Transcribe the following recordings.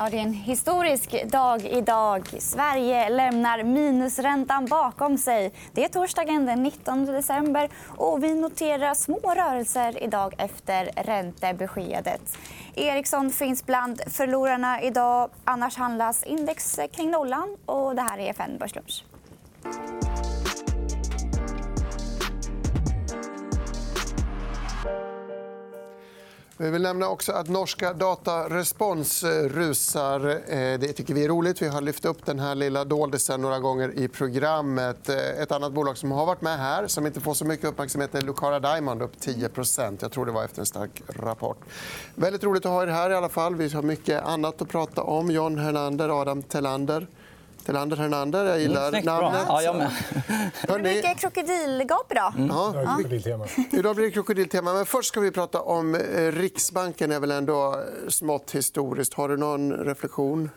Ja, det är en historisk dag idag. Sverige lämnar minusräntan bakom sig. Det är torsdagen den 19 december. och Vi noterar små rörelser idag efter räntebeskedet. Ericsson finns bland förlorarna idag. Annars handlas index kring nollan. Och det här är FN Börslunch. Vi vill nämna också att norska Datarespons Respons rusar. Eh, det tycker vi är roligt. Vi har lyft upp den här lilla doldisen några gånger i programmet. Eh, ett annat bolag som har varit med här, som inte får så mycket uppmärksamhet är Lucara Diamond, upp 10% Jag tror det var efter en stark rapport. Väldigt roligt att ha er här. i alla fall. Vi har mycket annat att prata om. John Hernander, Adam Tellander. Telander Hernander. Jag gillar mm, namnet. Ja, jag med. Det mycket krokodilgap idag. Mm. Ja. Ja. Idag blir det krokodiltema. Men först ska vi prata om eh, Riksbanken. är väl ändå eh, smått historiskt. Har du någon reflektion?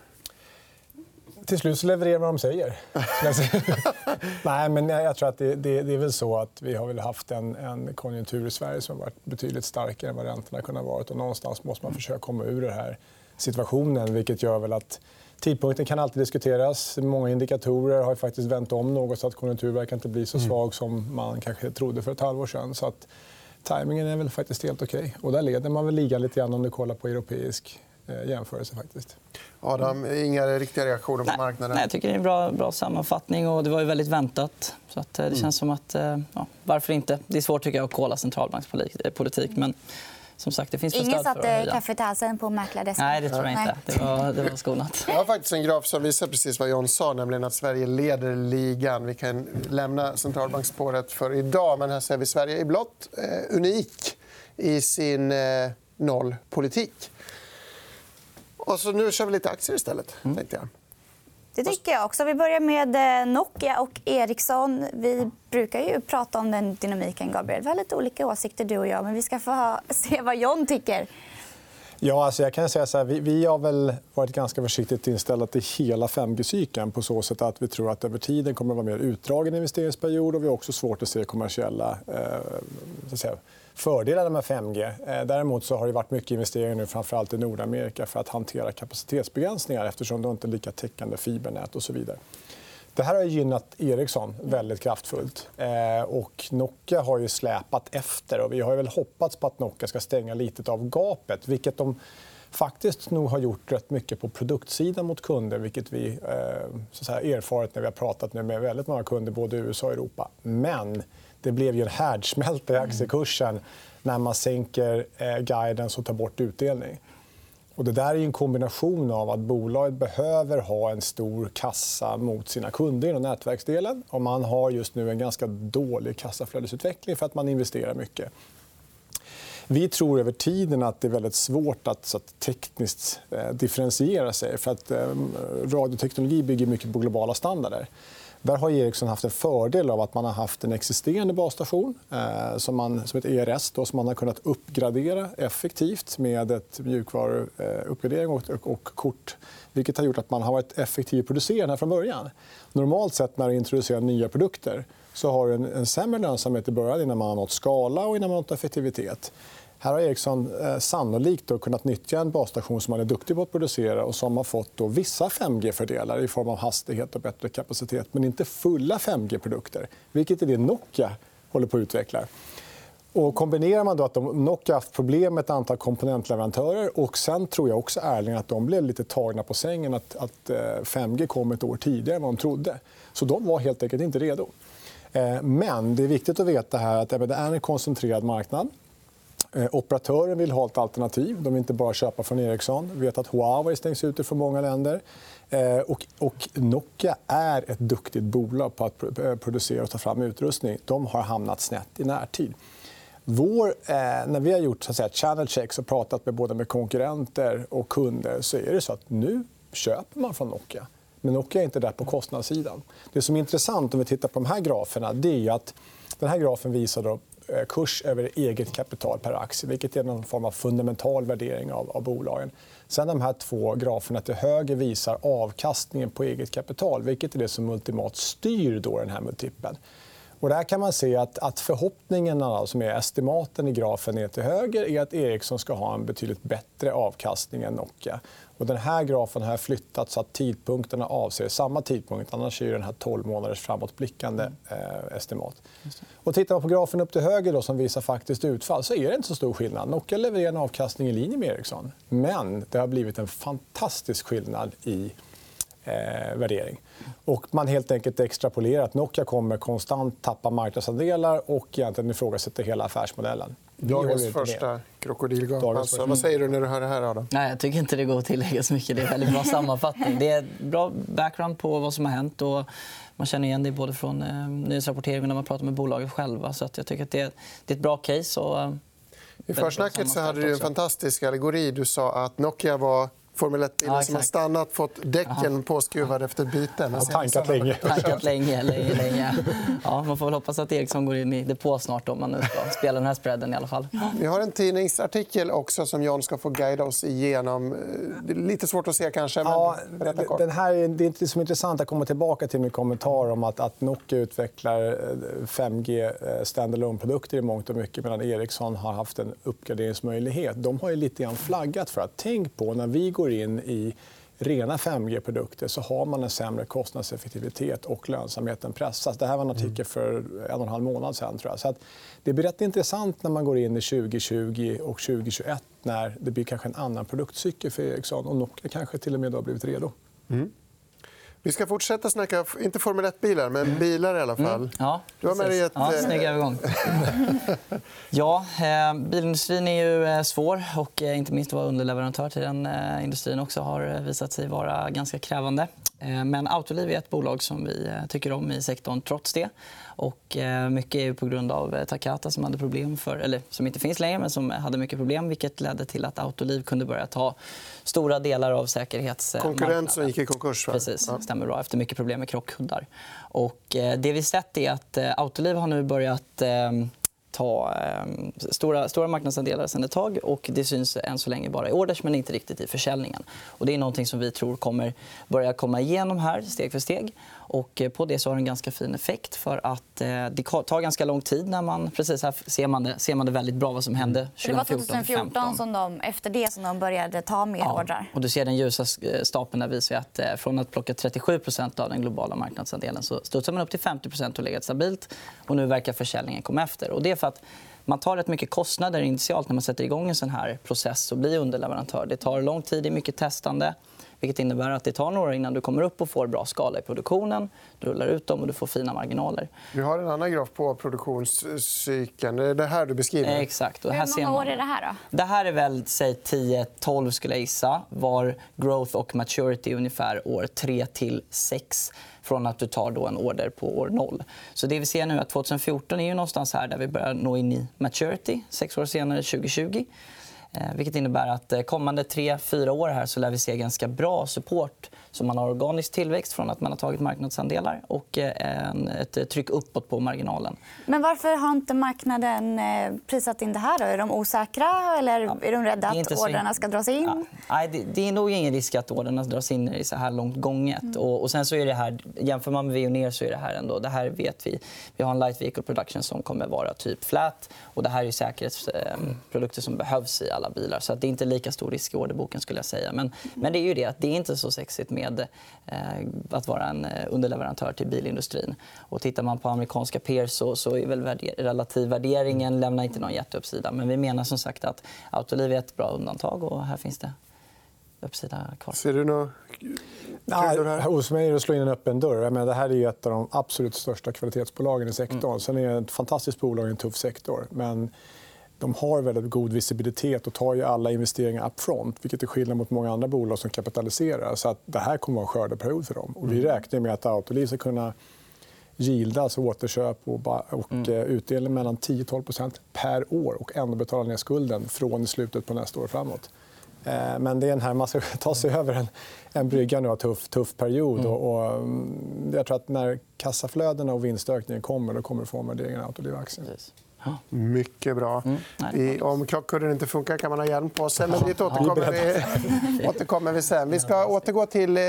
Till slut så levererar vad de säger. Nej, men jag tror att det, det, det, är väl så att vi har väl haft en, en konjunktur i Sverige som har varit betydligt starkare än vad räntorna kunnat vara. Och någonstans måste man försöka komma ur den här situationen. vilket gör väl att Tidpunkten kan alltid diskuteras. Många indikatorer har faktiskt vänt om något så att konjunkturen verkar inte bli så mm. svag som man kanske trodde för ett halvår sedan. Så att Timingen är väl faktiskt helt okej. Okay. där leder man väl ligan lite grann om du kollar på europeisk eh, jämförelse. Faktiskt. Adam, inga riktiga reaktioner på marknaden? Nej, jag tycker det är en bra, bra sammanfattning. Och det var ju väldigt väntat. Så att, eh, det mm. känns som att... Eh, ja, varför inte? Det är svårt tycker jag, att kolla centralbankspolitik. Men som sagt, det finns Ingen satte kaffet i halsen på mäklardesken? Nej, det tror jag inte. Det var, det var skonat. Jag har faktiskt en graf som visar precis vad John sa, nämligen att Sverige leder ligan. Vi kan lämna centralbanksspåret för idag, men här ser vi Sverige i blått. Eh, unik i sin eh, nollpolitik. Och så nu kör vi lite aktier istället. Mm. Tänkte jag. Det tycker jag också. Vi börjar med eh, Nokia och Ericsson. Vi brukar ju prata om den dynamiken, Gabriel. Vi har lite olika åsikter, du och jag. Men vi ska få se vad John tycker. Ja, alltså jag kan säga så här, vi, vi har väl varit ganska försiktigt inställda till hela 5G-cykeln på så sätt att vi tror att över tiden kommer det vara mer utdragen investeringsperiod. Och vi har också svårt att se kommersiella eh, så att säga, fördelarna med 5G. Eh, däremot så har det varit mycket investeringar nu, framförallt i Nordamerika för att hantera kapacitetsbegränsningar eftersom de inte är lika täckande fibernät och så vidare. Det här har gynnat Ericsson väldigt kraftfullt. Eh, och Nokia har ju släpat efter. Och vi har väl hoppats på att Nokia ska stänga lite av gapet. vilket de faktiskt nog har gjort rätt mycket på produktsidan mot kunder. vilket vi eh, så säga, erfarit när vi har pratat med väldigt många kunder både i USA och Europa. Men det blev ju en härdsmälta i aktiekursen när man sänker eh, guidance och tar bort utdelning. Och det där är en kombination av att bolaget behöver ha en stor kassa mot sina kunder inom nätverksdelen. Och man har just nu en ganska dålig kassaflödesutveckling för att man investerar mycket. Vi tror över tiden att det är väldigt svårt att, så att tekniskt eh, differentiera sig. För att eh, radioteknologi bygger mycket på globala standarder. Där har Ericsson haft en fördel av att man har haft en existerande basstation eh, som, man, som ett ERS då, som man har kunnat uppgradera effektivt med ett mjukvaruuppgradering eh, och, och, och, kort vilket har gjort att man har varit effektiv i producerande från början. Normalt sett när du introducerar nya produkter så har du en, en sämre lönsamhet i början innan man har nått skala och innan man har nått effektivitet. Här har Ericsson eh, sannolikt då kunnat nyttja en basstation som man är duktig på att producera och som har fått då vissa 5G-fördelar i form av hastighet och bättre kapacitet men inte fulla 5G-produkter, vilket är det Nokia håller på att utveckla. Och kombinerar man då att de, Nokia har haft problem med ett antal komponentleverantörer och sen tror jag också ärligen att de blev lite tagna på sängen att, att eh, 5G kom ett år tidigare än vad de trodde. Så de var helt enkelt inte redo. Eh, men det är viktigt att veta här att det är en koncentrerad marknad. Eh, operatören vill ha ett alternativ. De vill inte bara köpa från Ericsson. Vi vet att Huawei stängs ute från många länder. Eh, och, och, Nokia är ett duktigt bolag på att eh, producera och ta fram utrustning. De har hamnat snett i närtid. Vår, eh, när vi har gjort så att säga, channel checks och pratat med både med konkurrenter och kunder så är det så att nu köper man från Nokia. Men Nokia är inte där på kostnadssidan. Det som är intressant om vi tittar på de här graferna det är att den här grafen visar Eh, kurs över eget kapital per aktie vilket är någon form av fundamental värdering av, av bolagen. Sen de här två graferna till höger visar avkastningen på eget kapital vilket är det som ultimat styr då den här multipeln. Och där kan man se att, att förhoppningarna, som är estimaten i grafen ner till höger är att Ericsson ska ha en betydligt bättre avkastning än Nokia. Och den här grafen har flyttat så att tidpunkterna avser samma tidpunkt. Annars är den här 12 månaders framåtblickande eh, estimat. Och tittar man på grafen upp till höger då, som visar faktiskt utfall så är det inte så stor skillnad. Nokia levererar en avkastning i linje med Ericsson. Men det har blivit en fantastisk skillnad i eh, värdering. Och man helt enkelt extrapolerar att Nokia kommer konstant tappa marknadsandelar och egentligen ifrågasätter hela affärsmodellen. Dagens första krokodilgap. Alltså. Vad säger du när du hör det här? Adam? Nej, jag tycker inte det går att tillägga så mycket. Det är en väldigt bra sammanfattning. Det är bra background på vad som har hänt. Och man känner igen det både från eh, nyhetsrapporteringen och när man pratar med bolaget själva. Så att jag tycker att det är, det är ett bra case. Och, eh, I försnacket så hade du en fantastisk allegori. Du sa att Nokia var Formel 1-bilen ja, som har stannat, fått däcken ja. påskruvade efter byten. Och tankat länge. tankat länge, länge, länge. Ja, man får väl hoppas att Eriksson går in i depå snart om man nu ska spela den här spreaden i alla fall. Vi har en tidningsartikel också som John ska få guida oss igenom. Det är lite svårt att se kanske, men ja, Den här, det är som intressant att komma tillbaka till min kommentar om att, att Nokia utvecklar 5G eh, eh, standalone produkter i mångt och mycket medan Ericsson har haft en uppgraderingsmöjlighet. De har ju lite grann flaggat för att tänk på när vi går in i rena 5G-produkter så har man en sämre kostnadseffektivitet och lönsamheten pressas. Det här var en mm. artikel för en och en halv månad sen. Tror jag. Så det blir rätt intressant när man går in i 2020 och 2021 när det blir kanske en annan produktcykel för Ericsson och Nokia kanske till och med har blivit redo. Mm. Vi ska fortsätta snacka, inte Formel 1-bilar, men mm. bilar i alla fall. Mm. Ja, du har med dig ett... Ja, snygg övergång. ja, eh, bilindustrin är ju eh, svår. och eh, Inte minst att vara underleverantör till den eh, industrin också har visat sig vara ganska krävande. Eh, men Autoliv är ett bolag som vi eh, tycker om i sektorn trots det. Och mycket är på grund av Takata som hade problem för, eller som inte finns längre, men som hade mycket problem vilket ledde till att Autoliv kunde börja ta stora delar av säkerhetsmarknaden. Konkurrent som gick i konkurs. Va? Precis, stämmer bra. Efter mycket problem med krockkuddar. Och det vi sett är att Autoliv har nu börjat ta eh, stora, stora marknadsandelar sen ett tag. och Det syns än så länge bara i orders, men inte riktigt i försäljningen. Och det är något som vi tror kommer börja komma igenom här steg för steg. Och eh, på det så har det en ganska fin effekt. för att eh, Det tar ganska lång tid. när man, precis här ser man det, ser man det väldigt bra vad som hände 2014 Det var 2014 som de, efter det som de började ta mer ja. ordrar. Och du ser den ljusa eh, stapeln där visar att från att plocka 37% av den globala marknadsandelen så studsar man upp till 50 och legat stabilt. Och nu verkar försäljningen komma efter. Och det för att man tar rätt mycket kostnader initialt när man sätter igång en sån här process och blir underleverantör. Det tar lång tid, det är mycket testande. Vilket innebär att det tar några innan du kommer upp och får bra skala i produktionen. Du rullar ut dem och du får fina marginaler. Vi har en annan graf på produktionscykeln. Det är det här du beskriver. Exakt. Och här Hur många år är det här? Då? Det här är väl 10-12 skulle jag gissa. Var growth och maturity ungefär år 3 till 6 från att du tar då en order på år 0. Så det vi ser nu är att 2014 är ju någonstans här där vi börjar nå in i maturity. Sex år senare, 2020. Eh, vilket innebär att eh, kommande tre, fyra år här så lär vi se ganska bra support så man har organisk tillväxt från att man har tagit marknadsandelar och eh, ett tryck uppåt på marginalen. Men varför har inte marknaden prisat in det här? Då? Är de osäkra eller är de rädda att ordrarna ska dras in? Ja. Nej, det, är nog ingen risk att ordrarna dras in i så här långt gånget. Mm. Och, sen så är det här, jämför man med Veoneer så är det här ändå... Det här vet vi. Vi har en light vehicle production som kommer vara typ flat. Och det här är säkerhetsprodukter som behövs i alla bilar. Så det är inte lika stor risk i orderboken. skulle jag säga. Men, men det är ju det att det är inte så sexigt med eh, att vara en eh, underleverantör till bilindustrin. Och tittar man på amerikanska peers så, så är väl värder, relativ värderingen lämnar inte någon jätteuppsida. Men vi menar som sagt att Autoliv är ett bra undantag och här finns det uppsida kvar. Ser du något Nej, hos mig är det att slå in en öppen dörr. Menar, det här är ett av de absolut största kvalitetsbolagen i sektorn. Mm. Sen är det ett fantastiskt bolag i en tuff sektor. Men de har väldigt god visibilitet och tar ju alla investeringar up front, vilket är skillnad mot många andra bolag som kapitaliserar. Så att det här kommer att vara en skördeperiod för dem. Och vi mm. räknar med att Autoliv ska kunna yielda, alltså återköp och, och mm. Eh, utdelning mellan 10-12% per år och ändå betala ner skulden från slutet på nästa år framåt. Eh, men det är den här, man ska ta sig över en, en brygga nu av tuff, tuff period. Mm. Och, mm, jag tror att när kassaflödena och vinstökningen kommer då kommer du få en värdering av Autoliv-aktien. Mycket bra. Mm, I, om klockkurren inte funkar kan man ha hjälm på sig. Men dit återkommer vi, återkommer vi sen. Vi ska återgå till eh,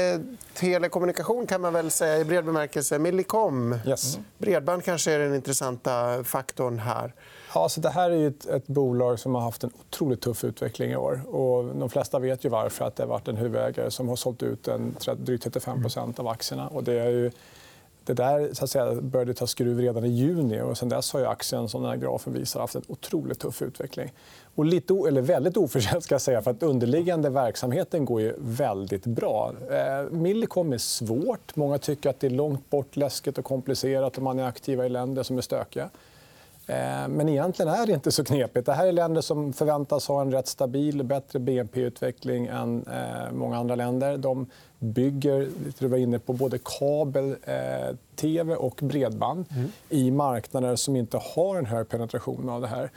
telekommunikation kan man väl säga i bred bemärkelse. Millicom. Yes. Bredband kanske är den intressanta faktorn här. Ja, så det här är ett, ett bolag som har haft en otroligt tuff utveckling i år. Och de flesta vet ju varför. att Det har varit en huvudägare som har sålt ut en, drygt 35% av aktierna. Och det är ju det där så att säga, började ta skruv redan i juni. och Sen dess har aktien som den här grafen visar haft en otroligt tuff utveckling. Och lite, eller väldigt oförtjänt. Ska jag säga, för att underliggande verksamheten går ju väldigt bra. Eh, Millicom är svårt. Många tycker att det är långt bort, läskigt och komplicerat om man är aktiva i länder som är stökiga. Eh, men egentligen är det inte så knepigt. Det här är länder som förväntas ha en rätt stabil, bättre BNP-utveckling än eh, många andra länder. De bygger du var inne på, både kabel, eh, tv och bredband mm. i marknader som inte har en hög penetration av det här.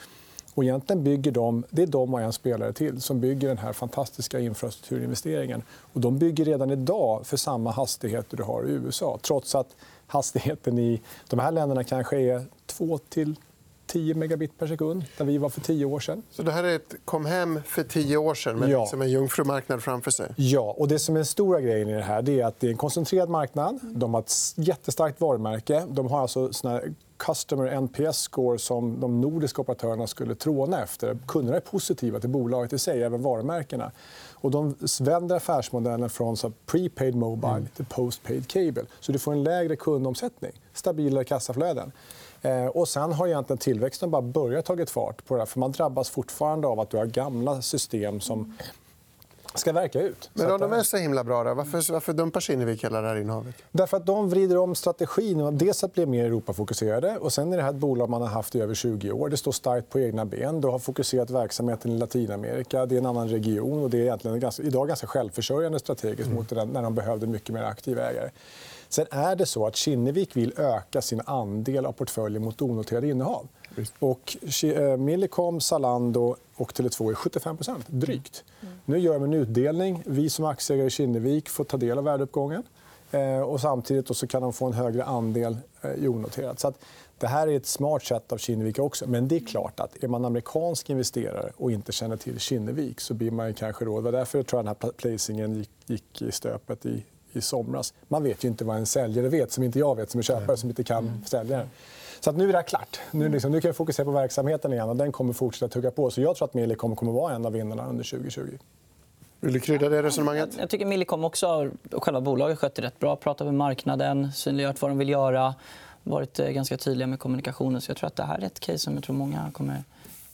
Och egentligen bygger de, det är de och en spelare till som bygger den här fantastiska infrastrukturinvesteringen. Och de bygger redan idag för samma hastigheter du har i USA trots att hastigheten i de här länderna kanske är 2 till 10 megabit per sekund, där vi var för tio år sedan. Så det här är ett kom hem för tio år sedan med ja. liksom en jungfrumarknad framför sig? Ja. och Det som är den stora grejen i det här är att det är en koncentrerad marknad. De har ett jättestarkt varumärke. De har alltså såna customer NPS-score som de nordiska operatörerna skulle tråna efter. Kunderna är positiva till bolaget i sig, även varumärkena. Och de vänder affärsmodellen från så prepaid mobile mm. till postpaid cable. Så du får en lägre kundomsättning, stabilare kassaflöden. Eh, och sen har egentligen tillväxten bara börjat ta fart. på det för Man drabbas fortfarande av att du har gamla system som ska verka ut. Men om de är så himla bra, varför, varför dumpar Kinnevik hela det här innehavet? Därför att de vrider om strategin. Dels att bli mer Europafokuserade. Och sen är det här ett bolag man har haft i över 20 år. Det står starkt på egna ben. Du har fokuserat verksamheten i Latinamerika. Det är en annan region. och Det är egentligen ganska, idag ganska självförsörjande strategiskt mm. mot när de behövde mycket mer aktiva ägare. Sen är det så att Kinnevik vill öka sin andel av portföljen mot onoterade innehav. Och eh, Millicom, Zalando och Tele2 är 75 drygt. Mm. Nu gör de en utdelning. Vi som aktieägare i Kinnevik får ta del av värdeuppgången. Eh, och samtidigt så kan de få en högre andel eh, i onoterat. Så det här är ett smart sätt av Kinnevik också. Men det är klart att är man amerikansk investerare och inte känner till Kinnevik så blir man kanske råd. Det var därför jag tror den här placingen gick, gick i stöpet i, i somras. Man vet ju inte vad en säljare vet, som inte jag vet som är köpare, som inte kan mm. säljaren. Så att nu är det klart. Nu, liksom, nu kan jag fokusera på verksamheten igen och den kommer fortsätta tugga på. Så jag tror att Millicom kommer vara en av vinnarna under 2020. Vill du krydda det resonemanget? Jag tycker Millicom också, själva bolaget sköter rätt bra. Pratar med marknaden, synliggjort vad de vill göra. Varit eh, ganska tydliga med kommunikationen. Så jag tror att det här är ett case som jag tror många kommer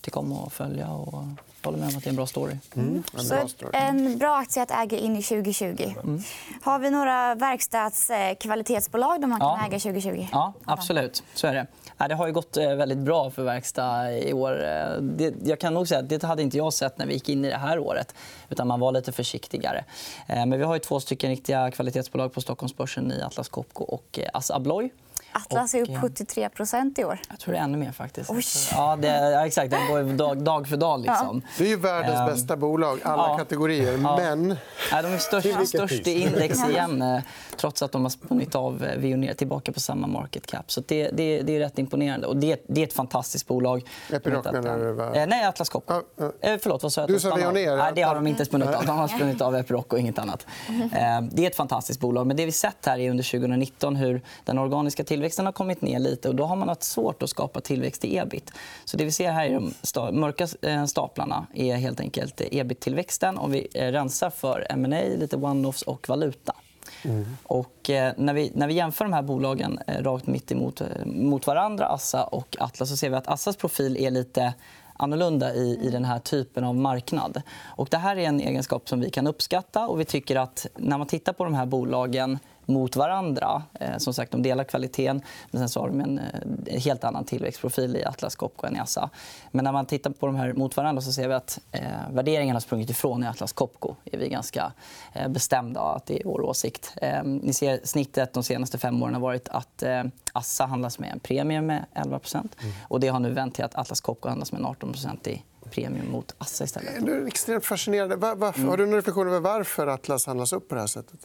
tycka om att följa. Och håller med om att det är en bra story. Mm. En, bra story. en bra aktie att äga in i 2020. Mm. Har vi några verkstadskvalitetsbolag där man kan ja. äga 2020? Ja, absolut. Så är det. Det har ju gått eh, väldigt bra för verkstad i år. Eh, jag kan nog säga att det hade inte jag sett när vi gick in i det här året. utan Man var lite försiktigare. Eh, men vi har ju två stycken riktiga kvalitetsbolag på Stockholmsbörsen i Atlas Copco och Assa Abloy. Atlas är upp 73% i år. Jag tror det är ännu mer. faktiskt. Ja, det, ja, exakt. Den går dag, dag för dag. Liksom. Det är ju världens um, bästa bolag, alla ja, kategorier. Ja. Men... Ja, de är störst, störst i index igen eh, trots att de har spunnit av eh, Veoneer tillbaka på samma market cap. Så det, det, det är rätt imponerande. Och det, det är ett fantastiskt bolag. Epiroc menar du? Va? Eh, nej, Atlas Copco. Ah, ah. Eh, förlåt, vad sa jag? Du sa Veoneer. Nej, det har de inte spunnit av. De har spunnit av Epiroc och inget annat. Eh, det är ett fantastiskt bolag. Men det vi sett här är under 2019 hur den organiska tillväxten har kommit ner lite. och Då har man haft svårt att skapa tillväxt i ebit. Så det vi ser här i de mörka eh, staplarna är helt enkelt ebit-tillväxten. Om vi eh, rensar för M&A, lite one-offs och valuta. Mm. Och, eh, när, vi, när vi jämför de här bolagen eh, rakt mitt emot mot varandra, Assa och Atlas, så ser vi att Assas profil är lite annorlunda i, i den här typen av marknad. Och det här är en egenskap som vi kan uppskatta. och vi tycker att När man tittar på de här bolagen mot varandra. Eh, som sagt, de delar kvaliteten, men sen så har de en eh, helt annan tillväxtprofil i Atlas Copco än i Assa. Men när man tittar på de här mot varandra så ser vi att eh, värderingen har sprungit ifrån i Atlas Copco. är vi ganska eh, bestämda att det är vår åsikt. Eh, ni ser snittet de senaste fem åren har varit att eh, Assa handlas med en premie med 11 mm. och Det har nu vänt till att Atlas Copco handlas med en 18% i premium mot Assa istället. Det är extremt fascinerande. Varför, mm. Har du någon reflektion över varför Atlas handlas upp på det här sättet?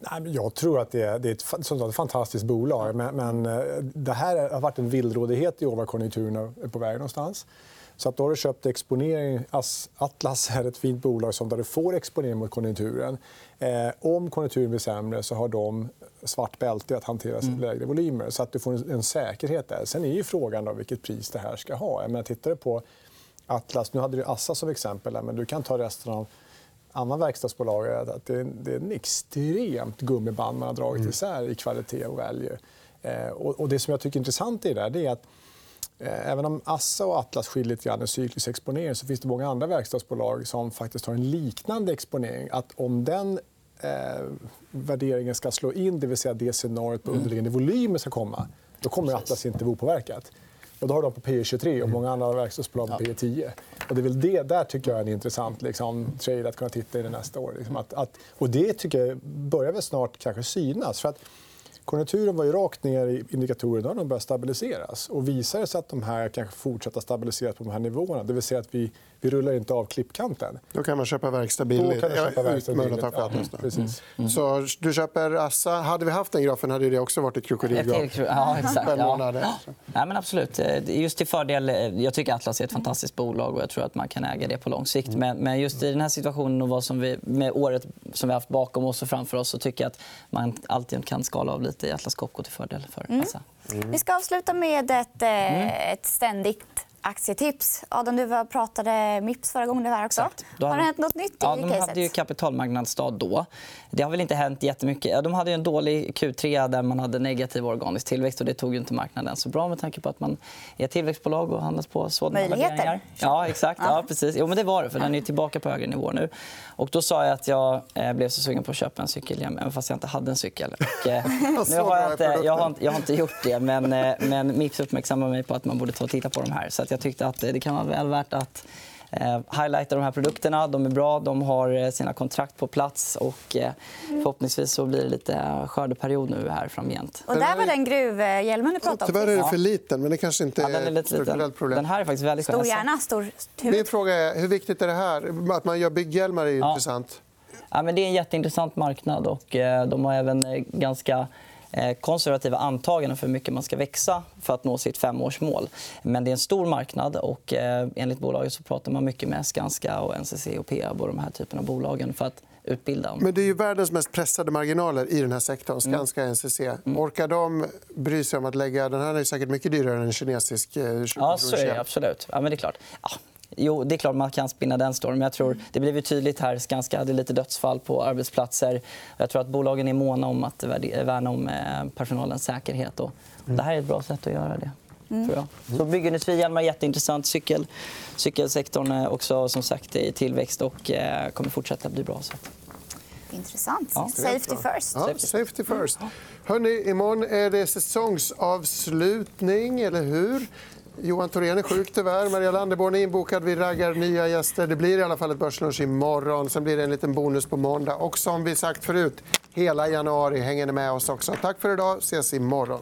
Nej, jag tror att det är, det är ett, fa- som sagt, ett fantastiskt bolag. Men, men eh, det här har varit en villrådighet i år var konjunkturen är på väg någonstans. Så att då har du köpt exponering. As- Atlas är ett fint bolag som där du får exponering mot konjunkturen. Eh, om konjunkturen blir sämre så har de svart bälte att hantera lägre volymer. Så att du får en, säkerhet där. Sen är ju frågan då vilket pris det här ska ha. Jag menar, tittar du på Atlas, nu hade du Assa som exempel, men du kan ta resten av annan verkstadsbolag är att det är, det är en extremt gummiband man har dragit isär i kvalitet och value. Eh, och, och det som jag tycker är intressant i det där är att eh, även om Assa och Atlas skiljer lite grann i cyklisk exponering så finns det många andra verkstadsbolag som faktiskt har en liknande exponering. Att om den eh, värderingen ska slå in, det vill säga det scenariot på underliggande volymer ska komma, då kommer Atlas inte vara opåverkat. Och då har de på P 23 och många andra verkstadsbolag på P 10. Och det är väl det där tycker jag är en intressant liksom, trade att kunna titta i det nästa år. Liksom att, att, och det tycker jag börjar väl snart kanske synas. För att konjunkturen var ju rakt ner i indikatorer. Då har de börjat stabiliseras. Och visar det sig att de här kanske fortsätter stabiliseras på de här nivåerna, det vill säga att vi, vi rullar inte av klippkanten. Då kan man köpa verkstad Då billigt. kan du köpa verkstad Med billigt. Ja, Atlas. då. precis. Så du köper Assa. Hade vi haft den grafen hade det också varit ett krokodilgap. Ja, exakt. Ja. men absolut. Eh, Just till fördel, eh, jag tycker Atlas är ett fantastiskt bolag och jag tror att man kan äga det på lång sikt. Men, men just i den här situationen och vad som vi, med året som vi har haft bakom oss och framför oss så tycker jag att man alltid kan skala av lite i Atlas Copco till fördel för Assa. Vi ska avsluta med ett, eh, ett ständigt aktietips. Adam, du pratade Mips förra gången du var här också. Exakt. Har hade- det hänt nåt nytt i ja, De caset? hade ju kapitalmarknadsdag då. Det har väl inte hänt jättemycket. De hade ju en dålig Q3 där man hade negativ organisk tillväxt. och Det tog inte marknaden så bra med tanke på att man är tillväxtbolag och handlas på sådana Möjligheter. värderingar. Ja, exakt. Ja, precis. Jo, men det var det, för den är tillbaka på högre nivå nu. Och då sa jag att jag eh, blev så sugen på att köpa en cykel igen, även fast jag inte hade en cykel. Och, eh, nu har jag, inte, jag, har, jag har inte gjort det, men, eh, men Mips uppmärksammade mig på att man borde ta och titta på de här. Så att jag tyckte att det kan vara väl värt att eh, highlighta de här produkterna. De är bra, de har eh, sina kontrakt på plats och eh, förhoppningsvis så blir det lite skördeperiod nu här framgent. Och där var den gruvhjälmen du pratade om. Tyvärr är Ja. för liten, men det kanske inte Ja, är den är ett lite liten. strukturellt problem. Den här är faktiskt väldigt. Stor hjärna, stor Min fråga är hur viktigt är det här? Att man gör bygghjälmar är ju Ja. intressant. Ja, men det är en jätteintressant marknad. och De har även ganska konservativa antaganden för hur mycket man ska växa för att nå sitt femårsmål. Men det är en stor marknad. och eh, Enligt bolaget så pratar man mycket med Skanska, och NCC och Peab och de här typen av bolagen för att utbilda. dem. Men det är ju världens mest pressade marginaler i den här sektorn. Mm. Skanska och NCC. Orkar de bry sig om att lägga... Den här är säkert mycket dyrare än en kinesisk eh, Ja, så är det absolut. Ja, men det är klart. Ja. Jo, det är klart man kan spinna den storyn. Men jag tror det blev ju tydligt här. Skanska hade lite dödsfall på arbetsplatser. Jag tror att bolagen är måna om att värna om eh, personalens säkerhet. Och det här är ett bra sätt att göra det. Tror jag. Så byggindustrihjälmar är jätteintressant. Cykel, cykelsektorn är också som sagt i tillväxt och eh, kommer fortsätta bli bra. Så. Intressant. Ja. Safety first. Ja, safety first. Hörrni, imorgon är det säsongsavslutning, eller hur? Johan Thorén är sjuk tyvärr. Maria Landeborn är inbokad. Vi raggar nya gäster. Det blir i alla fall ett börslunch imorgon. Sen blir det en liten bonus på måndag. Och som vi sagt förut, hela januari hänger ni med oss också. Tack för idag. ses imorgon.